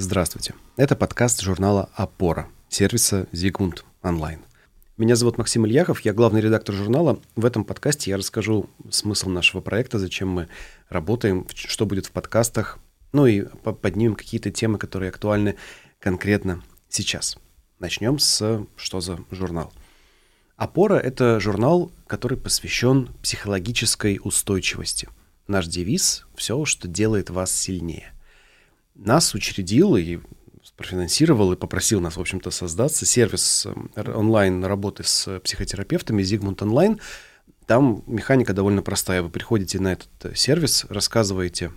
Здравствуйте. Это подкаст журнала «Опора», сервиса «Зигмунд онлайн». Меня зовут Максим Ильяхов, я главный редактор журнала. В этом подкасте я расскажу смысл нашего проекта, зачем мы работаем, что будет в подкастах, ну и поднимем какие-то темы, которые актуальны конкретно сейчас. Начнем с «Что за журнал?». «Опора» — это журнал, который посвящен психологической устойчивости. Наш девиз — «Все, что делает вас сильнее» нас учредил и профинансировал и попросил нас, в общем-то, создаться сервис э, онлайн работы с психотерапевтами Зигмунд онлайн. Там механика довольно простая. Вы приходите на этот э, сервис, рассказываете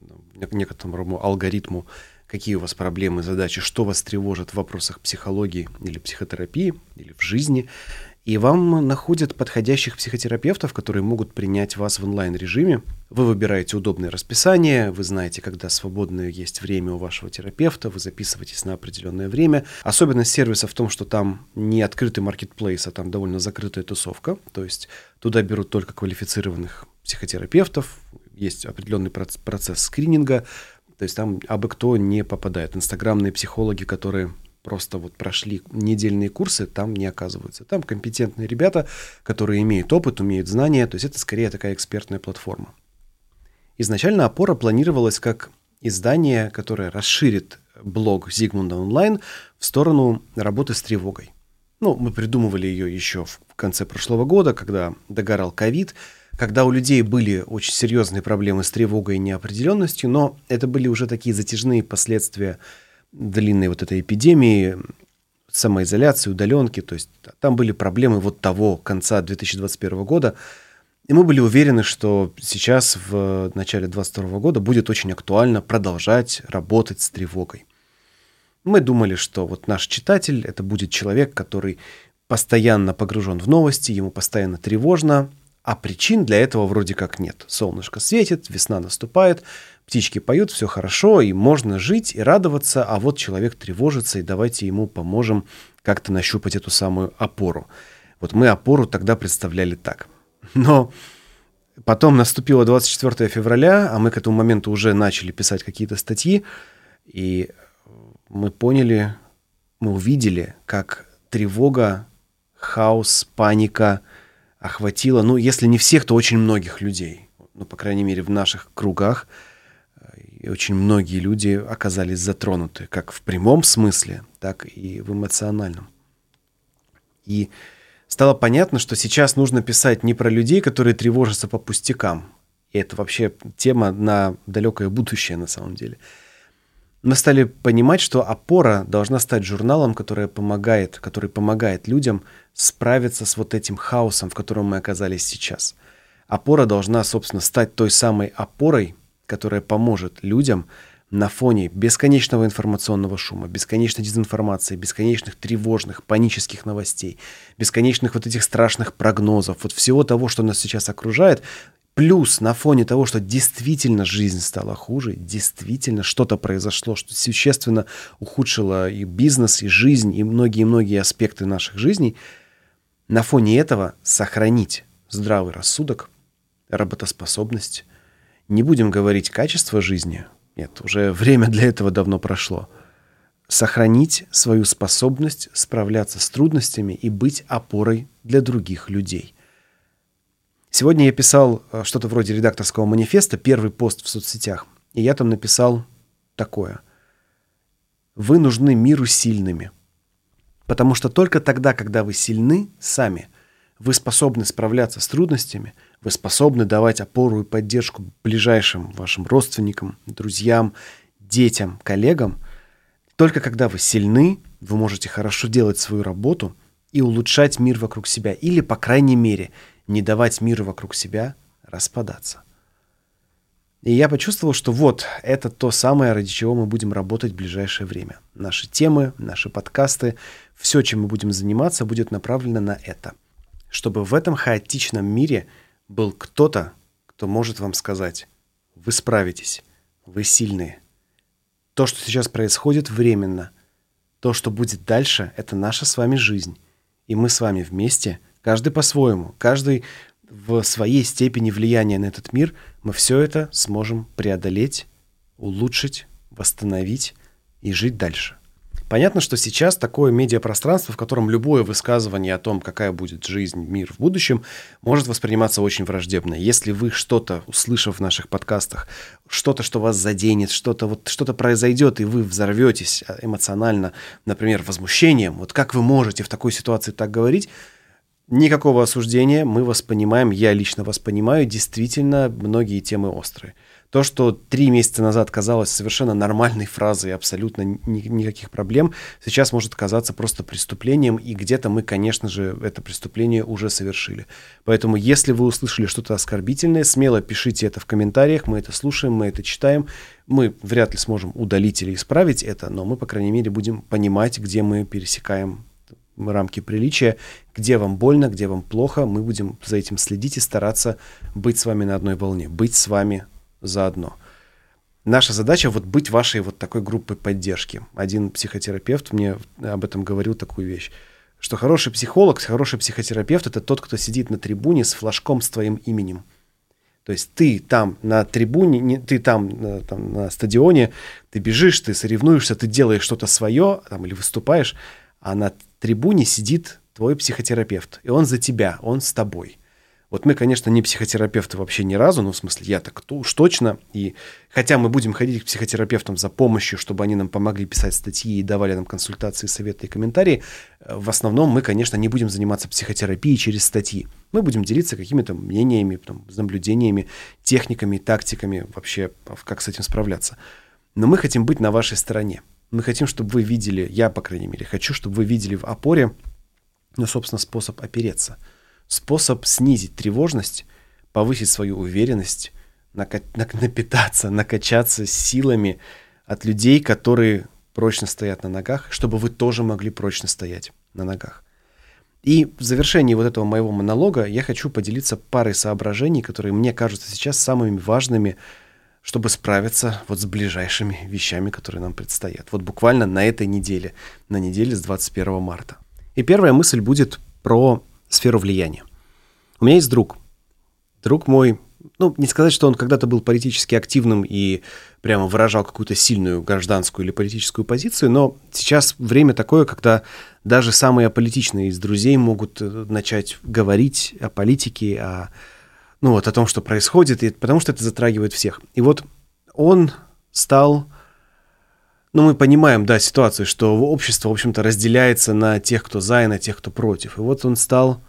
ну, некоторому алгоритму, какие у вас проблемы, задачи, что вас тревожит в вопросах психологии или психотерапии, или в жизни. И вам находят подходящих психотерапевтов, которые могут принять вас в онлайн-режиме. Вы выбираете удобное расписание, вы знаете, когда свободное есть время у вашего терапевта, вы записываетесь на определенное время. Особенность сервиса в том, что там не открытый маркетплейс, а там довольно закрытая тусовка. То есть туда берут только квалифицированных психотерапевтов, есть определенный процесс скрининга, то есть там абы кто не попадает. Инстаграмные психологи, которые просто вот прошли недельные курсы, там не оказываются. Там компетентные ребята, которые имеют опыт, умеют знания, то есть это скорее такая экспертная платформа. Изначально опора планировалась как издание, которое расширит блог Зигмунда онлайн в сторону работы с тревогой. Ну, мы придумывали ее еще в конце прошлого года, когда догорал ковид, когда у людей были очень серьезные проблемы с тревогой и неопределенностью, но это были уже такие затяжные последствия длинной вот этой эпидемии, самоизоляции, удаленки, то есть там были проблемы вот того конца 2021 года, и мы были уверены, что сейчас, в начале 2022 года, будет очень актуально продолжать работать с тревогой. Мы думали, что вот наш читатель — это будет человек, который постоянно погружен в новости, ему постоянно тревожно, а причин для этого вроде как нет. Солнышко светит, весна наступает — птички поют, все хорошо, и можно жить и радоваться, а вот человек тревожится, и давайте ему поможем как-то нащупать эту самую опору. Вот мы опору тогда представляли так. Но потом наступило 24 февраля, а мы к этому моменту уже начали писать какие-то статьи, и мы поняли, мы увидели, как тревога, хаос, паника охватила, ну, если не всех, то очень многих людей. Ну, по крайней мере, в наших кругах – и очень многие люди оказались затронуты, как в прямом смысле, так и в эмоциональном. И стало понятно, что сейчас нужно писать не про людей, которые тревожатся по пустякам. И это вообще тема на далекое будущее на самом деле. Мы стали понимать, что опора должна стать журналом, который помогает, который помогает людям справиться с вот этим хаосом, в котором мы оказались сейчас. Опора должна, собственно, стать той самой опорой, которая поможет людям на фоне бесконечного информационного шума, бесконечной дезинформации, бесконечных тревожных, панических новостей, бесконечных вот этих страшных прогнозов, вот всего того, что нас сейчас окружает, плюс на фоне того, что действительно жизнь стала хуже, действительно что-то произошло, что существенно ухудшило и бизнес, и жизнь, и многие-многие аспекты наших жизней, на фоне этого сохранить здравый рассудок, работоспособность, не будем говорить качество жизни. Нет, уже время для этого давно прошло. Сохранить свою способность справляться с трудностями и быть опорой для других людей. Сегодня я писал э, что-то вроде редакторского манифеста, первый пост в соцсетях. И я там написал такое. Вы нужны миру сильными. Потому что только тогда, когда вы сильны сами, вы способны справляться с трудностями, вы способны давать опору и поддержку ближайшим вашим родственникам, друзьям, детям, коллегам. Только когда вы сильны, вы можете хорошо делать свою работу и улучшать мир вокруг себя. Или, по крайней мере, не давать миру вокруг себя распадаться. И я почувствовал, что вот это то самое, ради чего мы будем работать в ближайшее время. Наши темы, наши подкасты, все, чем мы будем заниматься, будет направлено на это. Чтобы в этом хаотичном мире – был кто-то, кто может вам сказать, вы справитесь, вы сильные. То, что сейчас происходит, временно. То, что будет дальше, это наша с вами жизнь. И мы с вами вместе, каждый по-своему, каждый в своей степени влияния на этот мир, мы все это сможем преодолеть, улучшить, восстановить и жить дальше. Понятно, что сейчас такое медиапространство, в котором любое высказывание о том, какая будет жизнь, мир в будущем, может восприниматься очень враждебно. Если вы что-то, услышав в наших подкастах, что-то, что вас заденет, что-то вот что-то произойдет, и вы взорветесь а, эмоционально, например, возмущением, вот как вы можете в такой ситуации так говорить, Никакого осуждения, мы вас понимаем, я лично вас понимаю, действительно многие темы острые. То, что три месяца назад казалось совершенно нормальной фразой, абсолютно ни, никаких проблем, сейчас может казаться просто преступлением, и где-то мы, конечно же, это преступление уже совершили. Поэтому, если вы услышали что-то оскорбительное, смело пишите это в комментариях, мы это слушаем, мы это читаем. Мы вряд ли сможем удалить или исправить это, но мы, по крайней мере, будем понимать, где мы пересекаем рамки приличия, где вам больно, где вам плохо, мы будем за этим следить и стараться быть с вами на одной волне, быть с вами заодно. Наша задача вот быть вашей вот такой группой поддержки. Один психотерапевт мне об этом говорил такую вещь, что хороший психолог, хороший психотерапевт — это тот, кто сидит на трибуне с флажком с твоим именем. То есть ты там на трибуне, не, ты там, на, там на стадионе, ты бежишь, ты соревнуешься, ты делаешь что-то свое там, или выступаешь, а на трибуне сидит твой психотерапевт, и он за тебя, он с тобой. Вот мы, конечно, не психотерапевты вообще ни разу, ну, в смысле, я так уж точно. И хотя мы будем ходить к психотерапевтам за помощью, чтобы они нам помогли писать статьи и давали нам консультации, советы и комментарии, э, в основном мы, конечно, не будем заниматься психотерапией через статьи. Мы будем делиться какими-то мнениями, там, наблюдениями, техниками, тактиками вообще, как с этим справляться. Но мы хотим быть на вашей стороне. Мы хотим, чтобы вы видели, я, по крайней мере, хочу, чтобы вы видели в опоре, ну, собственно, способ опереться – способ снизить тревожность, повысить свою уверенность, нака- напитаться, накачаться силами от людей, которые прочно стоят на ногах, чтобы вы тоже могли прочно стоять на ногах. И в завершении вот этого моего монолога я хочу поделиться парой соображений, которые мне кажутся сейчас самыми важными, чтобы справиться вот с ближайшими вещами, которые нам предстоят. Вот буквально на этой неделе, на неделе с 21 марта. И первая мысль будет про сферу влияния. У меня есть друг. Друг мой, ну, не сказать, что он когда-то был политически активным и прямо выражал какую-то сильную гражданскую или политическую позицию, но сейчас время такое, когда даже самые аполитичные из друзей могут э, начать говорить о политике, о, ну, вот, о том, что происходит, и, потому что это затрагивает всех. И вот он стал ну, мы понимаем, да, ситуацию, что общество, в общем-то, разделяется на тех, кто за, и на тех, кто против. И вот он стал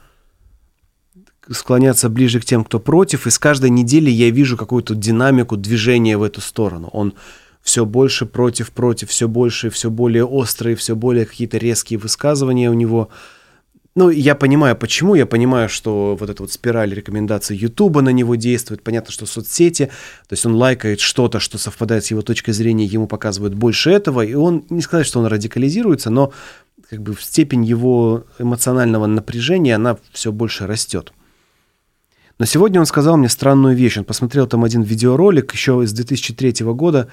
склоняться ближе к тем, кто против, и с каждой недели я вижу какую-то динамику движения в эту сторону. Он все больше против, против, все больше, все более острые, все более какие-то резкие высказывания у него. Ну, я понимаю, почему. Я понимаю, что вот эта вот спираль рекомендаций Ютуба на него действует. Понятно, что соцсети, то есть он лайкает что-то, что совпадает с его точкой зрения, ему показывают больше этого, и он, не сказать, что он радикализируется, но как бы степень его эмоционального напряжения, она все больше растет. Но сегодня он сказал мне странную вещь. Он посмотрел там один видеоролик еще из 2003 года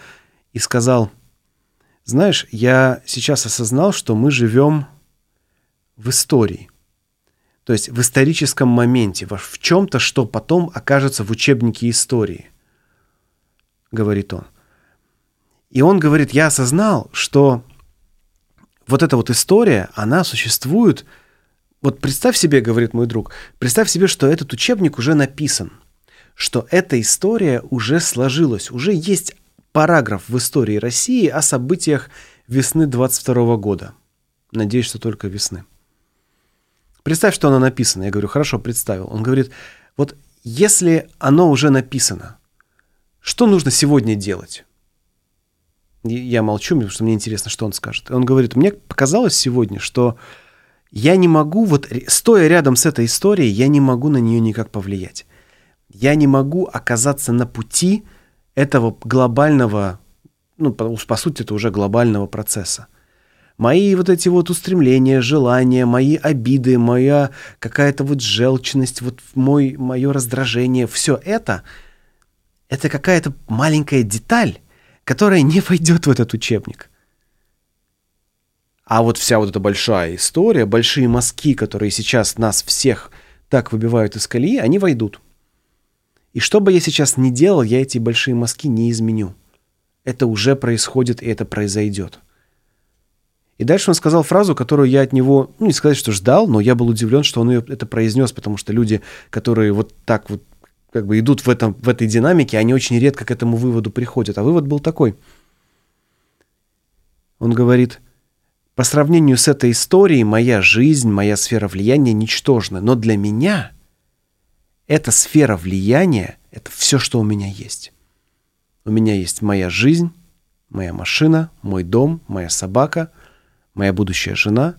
и сказал, знаешь, я сейчас осознал, что мы живем в истории. То есть в историческом моменте, в чем-то, что потом окажется в учебнике истории, говорит он. И он говорит, я осознал, что вот эта вот история, она существует – вот представь себе, говорит мой друг, представь себе, что этот учебник уже написан, что эта история уже сложилась, уже есть параграф в истории России о событиях весны 22 года. Надеюсь, что только весны. Представь, что оно написано. Я говорю, хорошо, представил. Он говорит, вот если оно уже написано, что нужно сегодня делать? Я молчу, потому что мне интересно, что он скажет. Он говорит, мне показалось сегодня, что я не могу, вот стоя рядом с этой историей, я не могу на нее никак повлиять. Я не могу оказаться на пути этого глобального, ну, по, по сути, это уже глобального процесса. Мои вот эти вот устремления, желания, мои обиды, моя какая-то вот желчность, вот мой, мое раздражение, все это, это какая-то маленькая деталь, которая не войдет в этот учебник. А вот вся вот эта большая история, большие мазки, которые сейчас нас всех так выбивают из колеи, они войдут. И что бы я сейчас ни делал, я эти большие мазки не изменю. Это уже происходит, и это произойдет. И дальше он сказал фразу, которую я от него, ну, не сказать, что ждал, но я был удивлен, что он ее это произнес, потому что люди, которые вот так вот как бы идут в, этом, в этой динамике, они очень редко к этому выводу приходят. А вывод был такой. Он говорит, по сравнению с этой историей, моя жизнь, моя сфера влияния ничтожна. Но для меня эта сфера влияния – это все, что у меня есть. У меня есть моя жизнь, моя машина, мой дом, моя собака, моя будущая жена.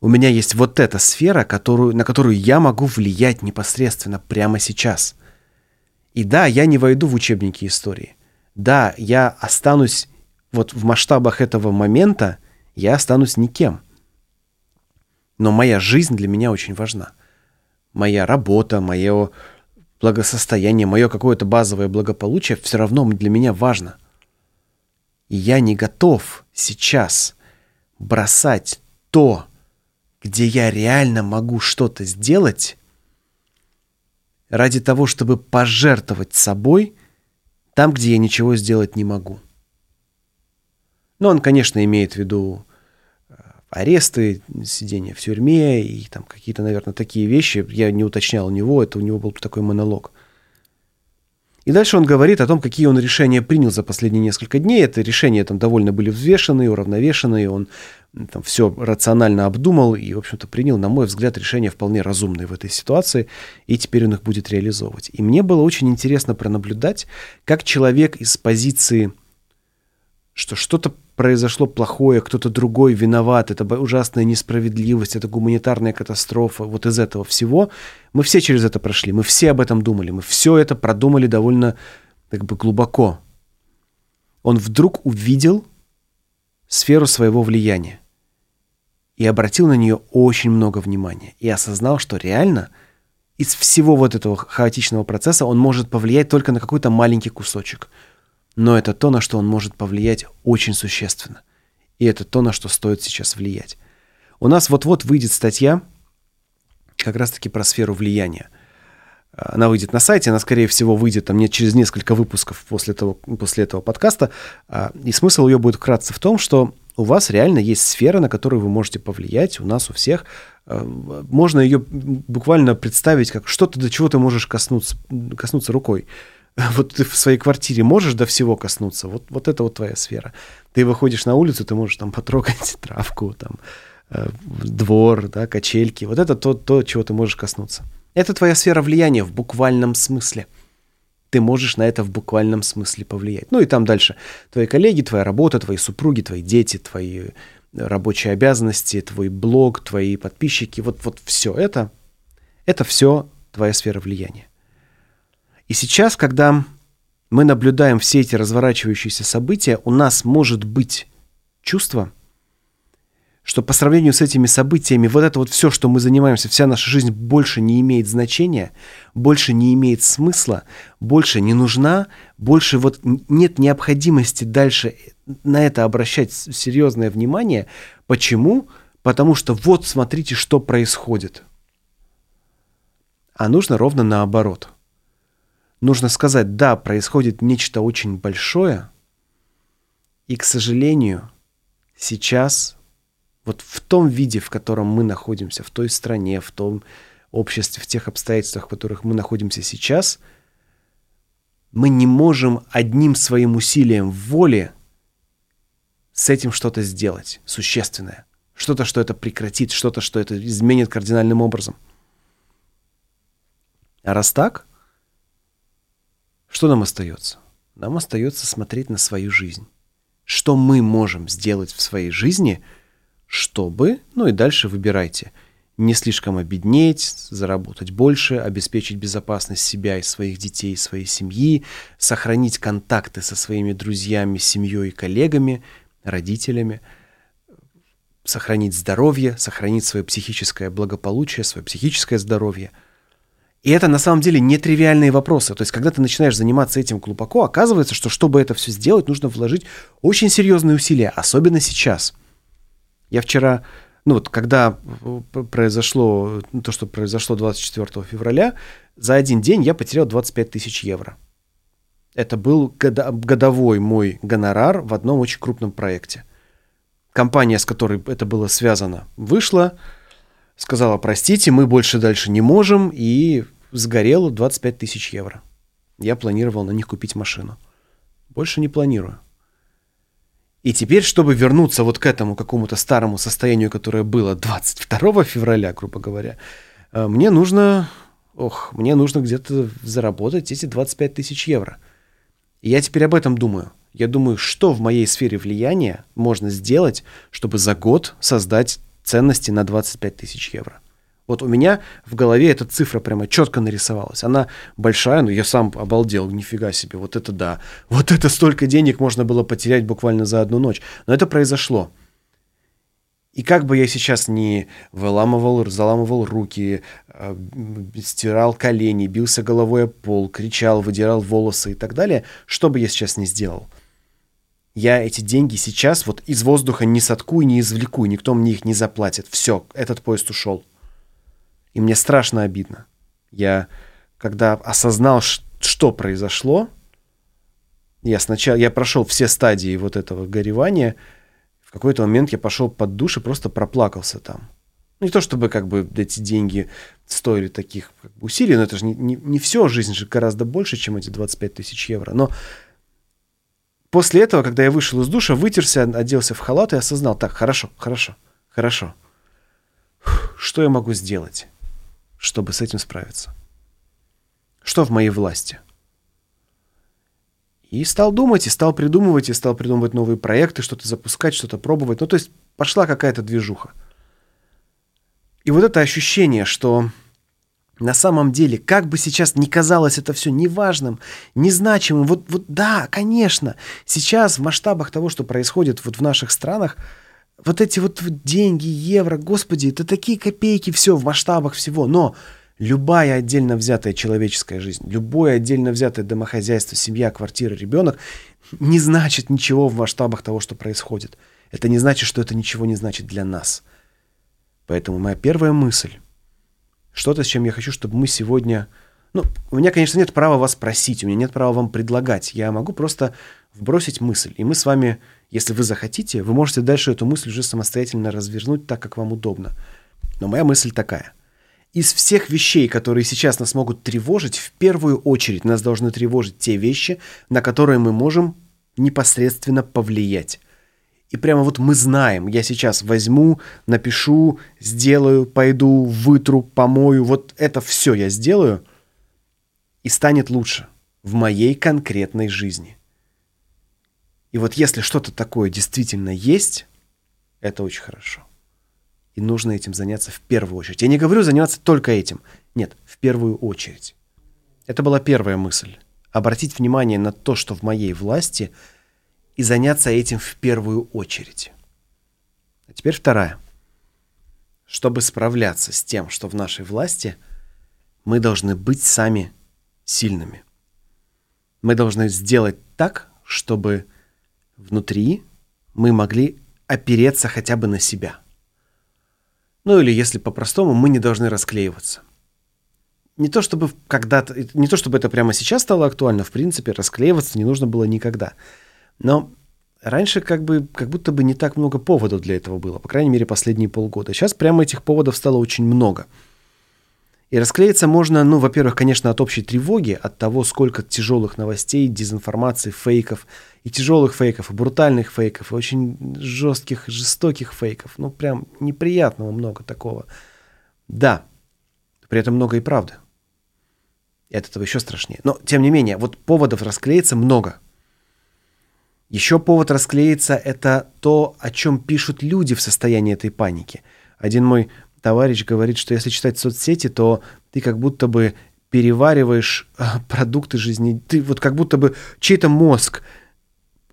У меня есть вот эта сфера, которую, на которую я могу влиять непосредственно прямо сейчас. И да, я не войду в учебники истории. Да, я останусь вот в масштабах этого момента, я останусь никем. Но моя жизнь для меня очень важна. Моя работа, мое благосостояние, мое какое-то базовое благополучие все равно для меня важно. И я не готов сейчас бросать то, где я реально могу что-то сделать, ради того, чтобы пожертвовать собой там, где я ничего сделать не могу. Но он, конечно, имеет в виду э, аресты, сидение в тюрьме и там какие-то, наверное, такие вещи. Я не уточнял у него, это у него был такой монолог. И дальше он говорит о том, какие он решения принял за последние несколько дней. Это решения там довольно были взвешенные, уравновешенные. Он там все рационально обдумал и, в общем-то, принял, на мой взгляд, решения вполне разумные в этой ситуации. И теперь он их будет реализовывать. И мне было очень интересно пронаблюдать, как человек из позиции, что что-то произошло плохое, кто-то другой виноват, это ужасная несправедливость, это гуманитарная катастрофа, вот из этого всего. Мы все через это прошли, мы все об этом думали, мы все это продумали довольно как бы глубоко. Он вдруг увидел сферу своего влияния и обратил на нее очень много внимания и осознал, что реально из всего вот этого хаотичного процесса он может повлиять только на какой-то маленький кусочек – но это то, на что он может повлиять очень существенно. И это то, на что стоит сейчас влиять. У нас вот-вот выйдет статья как раз-таки про сферу влияния. Она выйдет на сайте, она, скорее всего, выйдет там, через несколько выпусков после, того, после этого подкаста. А, и смысл ее будет вкратце в том, что у вас реально есть сфера, на которую вы можете повлиять, у нас у всех. А, можно ее буквально представить как что-то, до чего ты можешь коснуться, коснуться рукой. вот ты в своей квартире можешь до всего коснуться, вот, вот это вот твоя сфера. Ты выходишь на улицу, ты можешь там потрогать травку, там, э, двор, да, качельки. Вот это то, то, чего ты можешь коснуться. Это твоя сфера влияния в буквальном смысле. Ты можешь на это в буквальном смысле повлиять. Ну и там дальше. Твои коллеги, твоя работа, твои супруги, твои дети, твои рабочие обязанности, твой блог, твои подписчики. Вот, вот все это, это все твоя сфера влияния. И сейчас, когда мы наблюдаем все эти разворачивающиеся события, у нас может быть чувство, что по сравнению с этими событиями вот это вот все, что мы занимаемся, вся наша жизнь больше не имеет значения, больше не имеет смысла, больше не нужна, больше вот нет необходимости дальше на это обращать серьезное внимание. Почему? Потому что вот смотрите, что происходит. А нужно ровно наоборот – нужно сказать, да, происходит нечто очень большое, и, к сожалению, сейчас, вот в том виде, в котором мы находимся, в той стране, в том обществе, в тех обстоятельствах, в которых мы находимся сейчас, мы не можем одним своим усилием воли с этим что-то сделать существенное. Что-то, что это прекратит, что-то, что это изменит кардинальным образом. А раз так, что нам остается? Нам остается смотреть на свою жизнь. Что мы можем сделать в своей жизни, чтобы, ну и дальше выбирайте, не слишком обеднеть, заработать больше, обеспечить безопасность себя и своих детей, своей семьи, сохранить контакты со своими друзьями, семьей и коллегами, родителями, сохранить здоровье, сохранить свое психическое благополучие, свое психическое здоровье – и это на самом деле нетривиальные вопросы. То есть, когда ты начинаешь заниматься этим глубоко, оказывается, что чтобы это все сделать, нужно вложить очень серьезные усилия, особенно сейчас. Я вчера, ну вот, когда произошло то, что произошло 24 февраля, за один день я потерял 25 тысяч евро. Это был годовой мой гонорар в одном очень крупном проекте. компания, с которой это было связано, вышла, сказала, простите, мы больше дальше не можем, и сгорело 25 тысяч евро. Я планировал на них купить машину. Больше не планирую. И теперь, чтобы вернуться вот к этому какому-то старому состоянию, которое было 22 февраля, грубо говоря, э, мне нужно, ох, мне нужно где-то заработать эти 25 тысяч евро. И я теперь об этом думаю. Я думаю, что в моей сфере влияния можно сделать, чтобы за год создать ценности на 25 тысяч евро. Вот у меня в голове эта цифра прямо четко нарисовалась. Она большая, но я сам обалдел, нифига себе, вот это да. Вот это столько денег можно было потерять буквально за одну ночь. Но это произошло. И как бы я сейчас не выламывал, заламывал руки, э, стирал колени, бился головой о пол, кричал, выдирал волосы и так далее, что бы я сейчас не сделал – я эти деньги сейчас вот из воздуха не соткую, не извлеку, никто мне их не заплатит. Все, этот поезд ушел. И мне страшно обидно. Я, когда осознал, что произошло, я сначала, я прошел все стадии вот этого горевания, в какой-то момент я пошел под душ и просто проплакался там. Ну, не то чтобы как бы эти деньги стоили таких как бы, усилий, но это же не, не, не все, жизнь же гораздо больше, чем эти 25 тысяч евро. Но после этого, когда я вышел из душа, вытерся, оделся в халат и осознал, так, хорошо, хорошо, хорошо. Что я могу сделать? чтобы с этим справиться. Что в моей власти? И стал думать, и стал придумывать, и стал придумывать новые проекты, что-то запускать, что-то пробовать. Ну, то есть пошла какая-то движуха. И вот это ощущение, что на самом деле, как бы сейчас ни казалось это все неважным, незначимым, вот, вот да, конечно, сейчас в масштабах того, что происходит вот в наших странах, вот эти вот деньги, евро, господи, это такие копейки, все в масштабах всего. Но любая отдельно взятая человеческая жизнь, любое отдельно взятое домохозяйство, семья, квартира, ребенок не значит ничего в масштабах того, что происходит. Это не значит, что это ничего не значит для нас. Поэтому моя первая мысль, что-то, с чем я хочу, чтобы мы сегодня... Ну, у меня, конечно, нет права вас просить, у меня нет права вам предлагать. Я могу просто вбросить мысль, и мы с вами если вы захотите, вы можете дальше эту мысль уже самостоятельно развернуть так, как вам удобно. Но моя мысль такая. Из всех вещей, которые сейчас нас могут тревожить, в первую очередь нас должны тревожить те вещи, на которые мы можем непосредственно повлиять. И прямо вот мы знаем, я сейчас возьму, напишу, сделаю, пойду, вытру, помою, вот это все я сделаю, и станет лучше в моей конкретной жизни. И вот если что-то такое действительно есть, это очень хорошо. И нужно этим заняться в первую очередь. Я не говорю заниматься только этим. Нет, в первую очередь. Это была первая мысль. Обратить внимание на то, что в моей власти, и заняться этим в первую очередь. А теперь вторая. Чтобы справляться с тем, что в нашей власти, мы должны быть сами сильными. Мы должны сделать так, чтобы внутри мы могли опереться хотя бы на себя. Ну или, если по-простому, мы не должны расклеиваться. Не то чтобы когда-то, не то чтобы это прямо сейчас стало актуально, в принципе, расклеиваться не нужно было никогда. Но раньше как бы, как будто бы не так много поводов для этого было, по крайней мере, последние полгода. Сейчас прямо этих поводов стало очень много – и расклеиться можно, ну, во-первых, конечно, от общей тревоги, от того, сколько тяжелых новостей, дезинформации, фейков, и тяжелых фейков, и брутальных фейков, и очень жестких, жестоких фейков. Ну, прям неприятного много такого. Да, при этом много и правды. И от этого еще страшнее. Но, тем не менее, вот поводов расклеиться много. Еще повод расклеиться – это то, о чем пишут люди в состоянии этой паники. Один мой товарищ говорит, что если читать соцсети, то ты как будто бы перевариваешь а, продукты жизни. Ты вот как будто бы чей-то мозг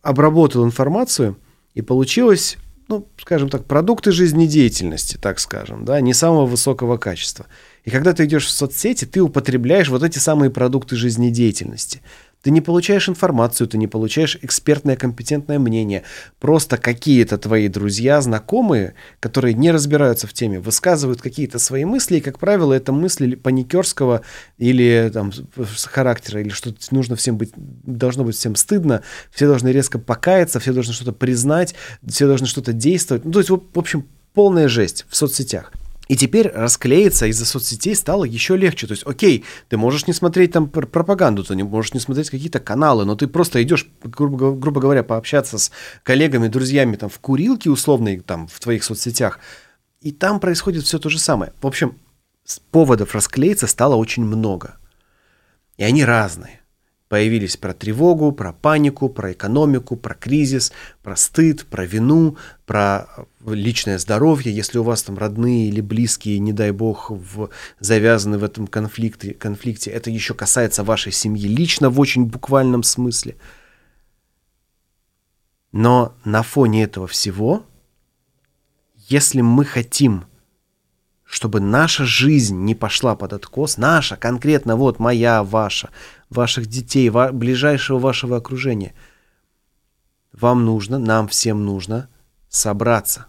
обработал информацию, и получилось, ну, скажем так, продукты жизнедеятельности, так скажем, да, не самого высокого качества. И когда ты идешь в соцсети, ты употребляешь вот эти самые продукты жизнедеятельности. Ты не получаешь информацию, ты не получаешь экспертное компетентное мнение. Просто какие-то твои друзья, знакомые, которые не разбираются в теме, высказывают какие-то свои мысли, и, как правило, это мысли паникерского или там, характера, или что нужно всем быть, должно быть всем стыдно, все должны резко покаяться, все должны что-то признать, все должны что-то действовать. Ну, то есть, в общем, полная жесть в соцсетях. И теперь расклеиться из-за соцсетей стало еще легче. То есть, окей, ты можешь не смотреть там пропаганду, ты не можешь не смотреть какие-то каналы, но ты просто идешь, грубо, грубо говоря, пообщаться с коллегами, друзьями там в курилке условной, там в твоих соцсетях, и там происходит все то же самое. В общем, поводов расклеиться стало очень много. И они разные. Появились про тревогу, про панику, про экономику, про кризис, про стыд, про вину, про личное здоровье. Если у вас там родные или близкие, не дай бог, в, завязаны в этом конфликте, конфликте, это еще касается вашей семьи лично в очень буквальном смысле. Но на фоне этого всего, если мы хотим чтобы наша жизнь не пошла под откос, наша, конкретно вот моя, ваша, ваших детей, ва- ближайшего вашего окружения, вам нужно, нам всем нужно собраться,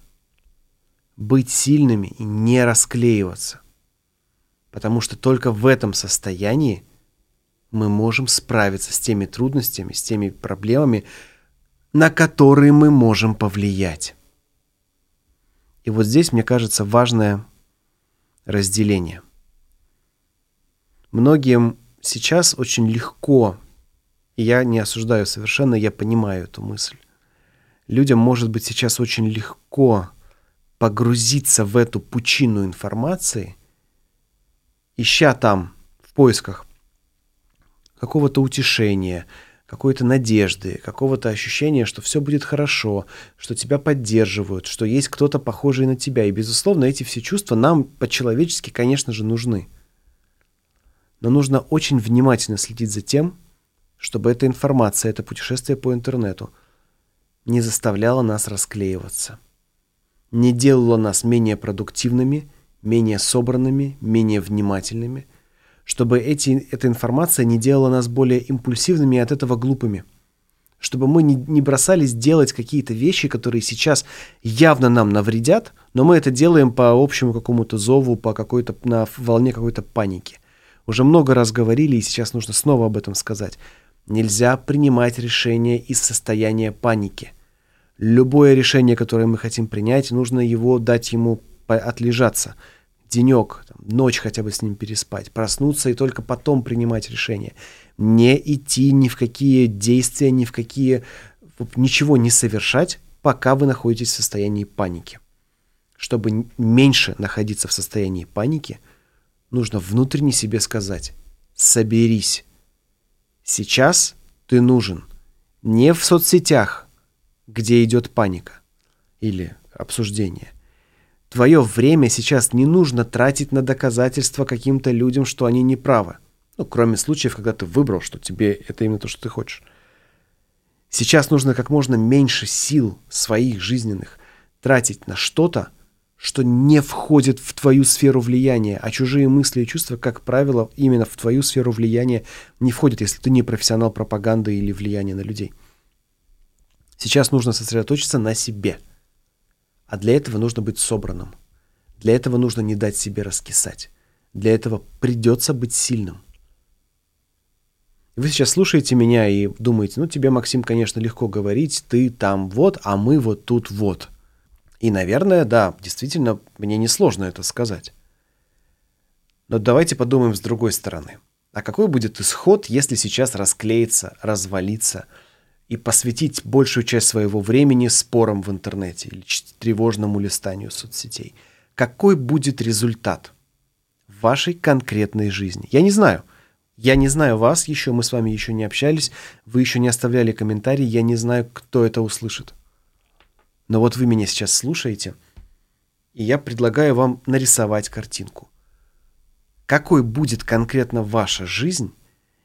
быть сильными и не расклеиваться. Потому что только в этом состоянии мы можем справиться с теми трудностями, с теми проблемами, на которые мы можем повлиять. И вот здесь, мне кажется, важное разделение. Многим сейчас очень легко, и я не осуждаю совершенно, я понимаю эту мысль. Людям может быть сейчас очень легко погрузиться в эту пучину информации, ища там в поисках какого-то утешения, какой-то надежды, какого-то ощущения, что все будет хорошо, что тебя поддерживают, что есть кто-то похожий на тебя. И, безусловно, эти все чувства нам по-человечески, конечно же, нужны. Но нужно очень внимательно следить за тем, чтобы эта информация, это путешествие по интернету не заставляла нас расклеиваться, не делала нас менее продуктивными, менее собранными, менее внимательными – чтобы эти, эта информация не делала нас более импульсивными и от этого глупыми. Чтобы мы не, не бросались делать какие-то вещи, которые сейчас явно нам навредят, но мы это делаем по общему какому-то зову, по какой-то, на волне какой-то паники. Уже много раз говорили, и сейчас нужно снова об этом сказать. Нельзя принимать решения из состояния паники. Любое решение, которое мы хотим принять, нужно его дать ему отлежаться – денек, там, ночь хотя бы с ним переспать, проснуться и только потом принимать решение. Не идти ни в какие действия, ни в какие... Ничего не совершать, пока вы находитесь в состоянии паники. Чтобы меньше находиться в состоянии паники, нужно внутренне себе сказать «соберись». Сейчас ты нужен не в соцсетях, где идет паника или обсуждение, Твое время сейчас не нужно тратить на доказательства каким-то людям, что они не правы. Ну, кроме случаев, когда ты выбрал, что тебе это именно то, что ты хочешь. Сейчас нужно как можно меньше сил своих жизненных тратить на что-то, что не входит в твою сферу влияния, а чужие мысли и чувства, как правило, именно в твою сферу влияния не входят, если ты не профессионал пропаганды или влияния на людей. Сейчас нужно сосредоточиться на себе – а для этого нужно быть собранным. Для этого нужно не дать себе раскисать. Для этого придется быть сильным. Вы сейчас слушаете меня и думаете, ну тебе, Максим, конечно, легко говорить, ты там вот, а мы вот тут вот. И, наверное, да, действительно, мне несложно это сказать. Но давайте подумаем с другой стороны. А какой будет исход, если сейчас расклеится, развалится, и посвятить большую часть своего времени спорам в интернете или тревожному листанию соцсетей. Какой будет результат в вашей конкретной жизни? Я не знаю. Я не знаю вас еще, мы с вами еще не общались, вы еще не оставляли комментарий, я не знаю, кто это услышит. Но вот вы меня сейчас слушаете, и я предлагаю вам нарисовать картинку. Какой будет конкретно ваша жизнь,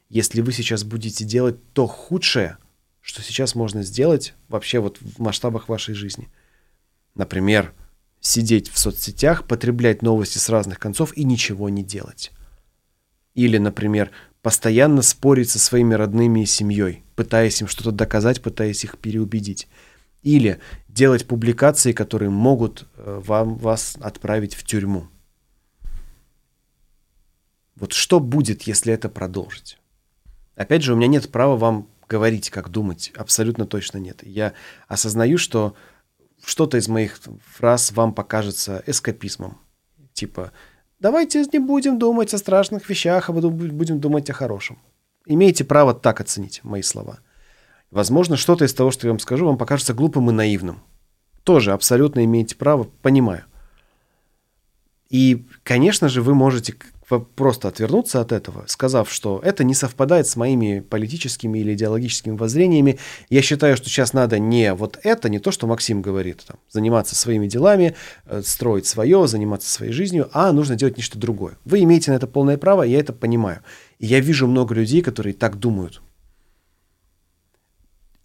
если вы сейчас будете делать то худшее, что сейчас можно сделать вообще вот в масштабах вашей жизни. Например, сидеть в соцсетях, потреблять новости с разных концов и ничего не делать. Или, например, постоянно спорить со своими родными и семьей, пытаясь им что-то доказать, пытаясь их переубедить. Или делать публикации, которые могут э, вам, вас отправить в тюрьму. Вот что будет, если это продолжить? Опять же, у меня нет права вам говорить, как думать. Абсолютно точно нет. Я осознаю, что что-то из моих фраз вам покажется эскапизмом. Типа, давайте не будем думать о страшных вещах, а будем думать о хорошем. Имеете право так оценить мои слова. Возможно, что-то из того, что я вам скажу, вам покажется глупым и наивным. Тоже абсолютно имеете право, понимаю. И, конечно же, вы можете просто отвернуться от этого, сказав, что это не совпадает с моими политическими или идеологическими воззрениями. Я считаю, что сейчас надо не вот это, не то, что Максим говорит, там, заниматься своими делами, э, строить свое, заниматься своей жизнью, а нужно делать нечто другое. Вы имеете на это полное право, я это понимаю. И я вижу много людей, которые так думают.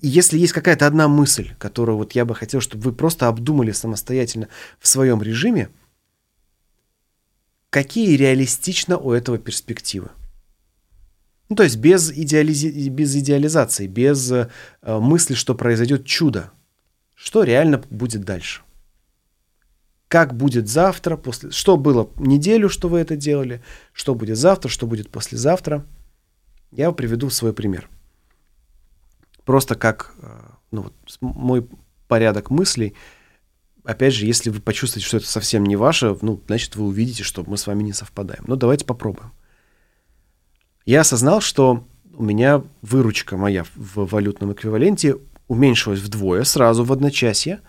И если есть какая-то одна мысль, которую вот я бы хотел, чтобы вы просто обдумали самостоятельно в своем режиме – какие реалистично у этого перспективы. Ну, то есть без, идеализи... без идеализации, без э, мысли, что произойдет чудо. Что реально будет дальше? Как будет завтра, после... что было неделю, что вы это делали, что будет завтра, что будет послезавтра. Я приведу свой пример. Просто как э, ну, вот, мой порядок мыслей – опять же, если вы почувствуете, что это совсем не ваше, ну, значит, вы увидите, что мы с вами не совпадаем. Но давайте попробуем. Я осознал, что у меня выручка моя в валютном эквиваленте уменьшилась вдвое сразу в одночасье.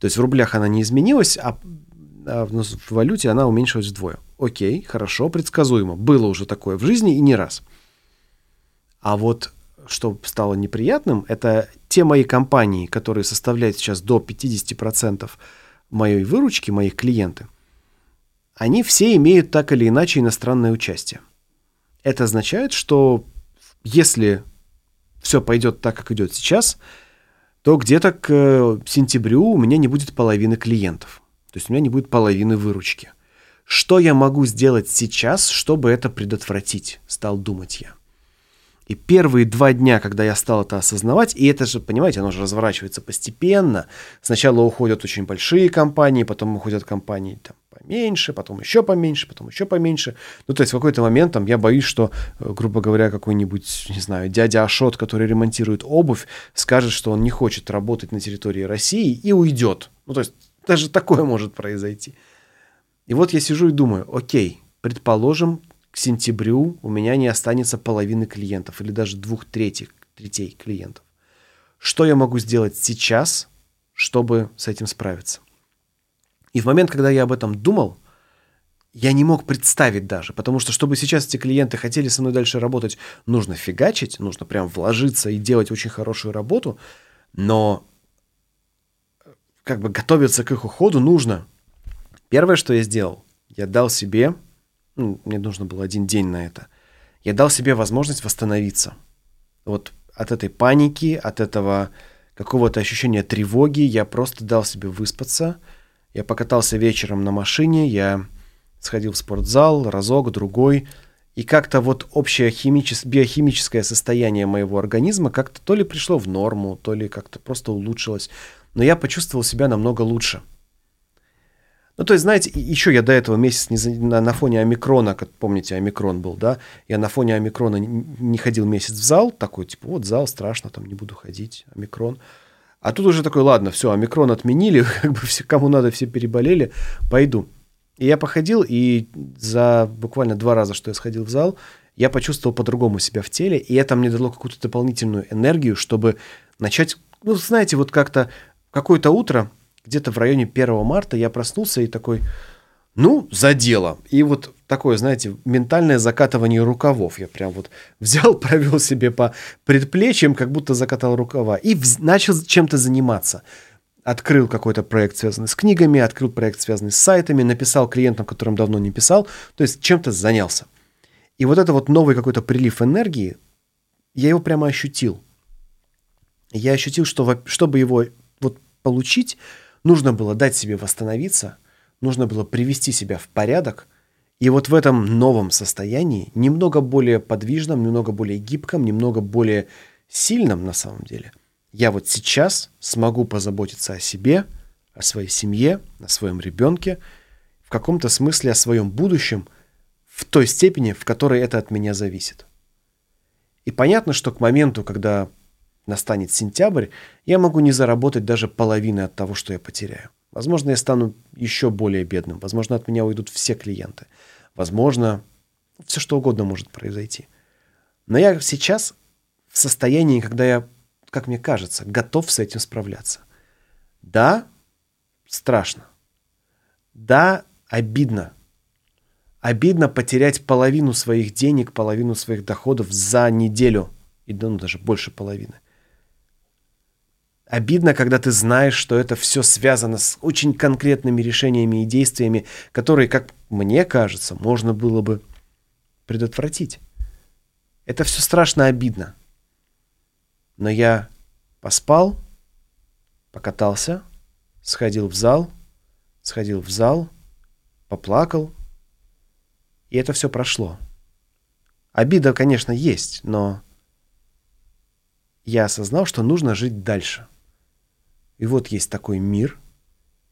То есть в рублях она не изменилась, а, а в валюте она уменьшилась вдвое. Окей, хорошо, предсказуемо. Было уже такое в жизни и не раз. А вот что стало неприятным, это те мои компании, которые составляют сейчас до 50% моей выручки, моих клиенты, они все имеют так или иначе иностранное участие. Это означает, что если все пойдет так, как идет сейчас, то где-то к э, сентябрю у меня не будет половины клиентов. То есть у меня не будет половины выручки. Что я могу сделать сейчас, чтобы это предотвратить, стал думать я. И первые два дня, когда я стал это осознавать, и это же, понимаете, оно же разворачивается постепенно. Сначала уходят очень большие компании, потом уходят компании там, поменьше, потом еще поменьше, потом еще поменьше. Ну, то есть в какой-то момент там я боюсь, что, э, грубо говоря, какой-нибудь, не знаю, дядя Ашот, который ремонтирует обувь, скажет, что он не хочет работать на территории России и уйдет. Ну, то есть даже такое может произойти. И вот я сижу и думаю, окей, предположим, к сентябрю у меня не останется половины клиентов или даже двух третьих, третей клиентов. Что я могу сделать сейчас, чтобы с этим справиться? И в момент, когда я об этом думал, я не мог представить даже, потому что, чтобы сейчас эти клиенты хотели со мной дальше работать, нужно фигачить, нужно прям вложиться и делать очень хорошую работу, но как бы готовиться к их уходу нужно. Первое, что я сделал, я дал себе ну, мне нужно было один день на это, я дал себе возможность восстановиться. Вот от этой паники, от этого какого-то ощущения тревоги я просто дал себе выспаться. Я покатался вечером на машине, я сходил в спортзал разок, другой, и как-то вот общее химичес... биохимическое состояние моего организма как-то то ли пришло в норму, то ли как-то просто улучшилось. Но я почувствовал себя намного лучше. Ну, то есть, знаете, еще я до этого месяц не на, на фоне омикрона, как помните, омикрон был, да, я на фоне омикрона не, не ходил месяц в зал, такой, типа, вот зал, страшно, там не буду ходить, омикрон. А тут уже такой, ладно, все, омикрон отменили, как бы все, кому надо, все переболели, пойду. И я походил, и за буквально два раза, что я сходил в зал, я почувствовал по-другому себя в теле, и это мне дало какую-то дополнительную энергию, чтобы начать, ну, знаете, вот как-то какое-то утро где-то в районе 1 марта я проснулся и такой, ну, за дело. И вот такое, знаете, ментальное закатывание рукавов. Я прям вот взял, провел себе по предплечьям, как будто закатал рукава. И начал чем-то заниматься. Открыл какой-то проект, связанный с книгами, открыл проект, связанный с сайтами, написал клиентам, которым давно не писал. То есть чем-то занялся. И вот это вот новый какой-то прилив энергии, я его прямо ощутил. Я ощутил, что чтобы его вот получить, Нужно было дать себе восстановиться, нужно было привести себя в порядок, И вот в этом новом состоянии, немного более подвижном, немного более гибком, немного более сильном на самом деле, я вот сейчас смогу позаботиться о себе, о своей семье, о своем ребенке, в каком-то смысле о своем будущем в той степени, в которой это от меня зависит. И понятно, что к моменту, когда настанет сентябрь, я могу не заработать даже половины от того, что я потеряю. Возможно, я стану еще более бедным. Возможно, от меня уйдут все клиенты. Возможно, все что угодно может произойти. Но я сейчас в состоянии, когда я, как мне кажется, готов с этим справляться. Да, страшно. Да, обидно. Обидно потерять половину своих денег, половину своих доходов за неделю. И ну, даже больше половины. Обидно, когда ты знаешь, что это все связано с очень конкретными решениями и действиями, которые, как мне кажется, можно было бы предотвратить. Это все страшно обидно. Но я поспал, покатался, сходил в зал, сходил в зал, поплакал, и это все прошло. Обида, конечно, есть, но я осознал, что нужно жить дальше. И вот есть такой мир,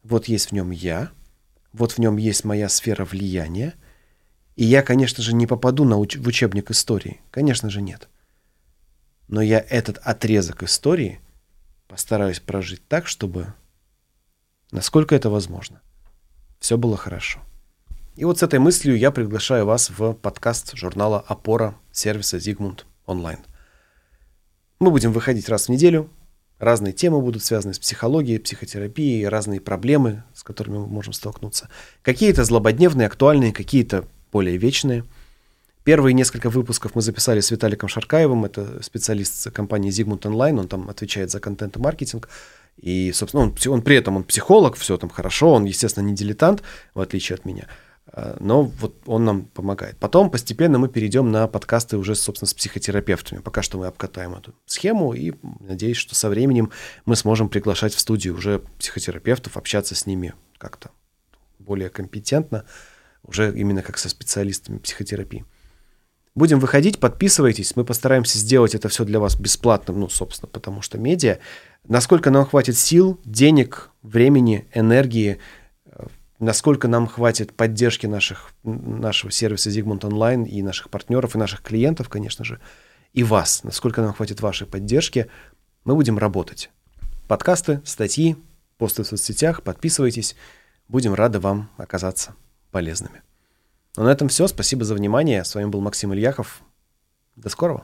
вот есть в нем я, вот в нем есть моя сфера влияния, и я, конечно же, не попаду на уч- в учебник истории. Конечно же, нет. Но я этот отрезок истории постараюсь прожить так, чтобы, насколько это возможно, все было хорошо. И вот с этой мыслью я приглашаю вас в подкаст журнала «Опора» сервиса «Зигмунд онлайн». Мы будем выходить раз в неделю, Разные темы будут связаны с психологией, психотерапией, разные проблемы, с которыми мы можем столкнуться. Какие-то злободневные, актуальные, какие-то более вечные. Первые несколько выпусков мы записали с Виталиком Шаркаевым, это специалист компании Zigmund Online, он там отвечает за контент и маркетинг. И, собственно, он, он при этом он психолог, все там хорошо, он, естественно, не дилетант, в отличие от меня. А, но вот он нам помогает. Потом постепенно мы перейдем на подкасты уже, собственно, с психотерапевтами. Пока что мы обкатаем эту схему, и надеюсь, что со временем мы сможем приглашать в студию уже психотерапевтов, общаться с ними как-то более компетентно, уже именно как со специалистами психотерапии. Будем выходить, подписывайтесь, мы постараемся сделать это все для вас бесплатным, ну, собственно, потому что медиа. Насколько нам хватит сил, денег, времени, энергии – насколько нам хватит поддержки наших, нашего сервиса Zigmund Online и наших партнеров, и наших клиентов, конечно же, и вас, насколько нам хватит вашей поддержки, мы будем работать. Подкасты, статьи, посты в соцсетях, подписывайтесь. Будем рады вам оказаться полезными. Но на этом все. Спасибо за внимание. С вами был Максим Ильяхов. До скорого.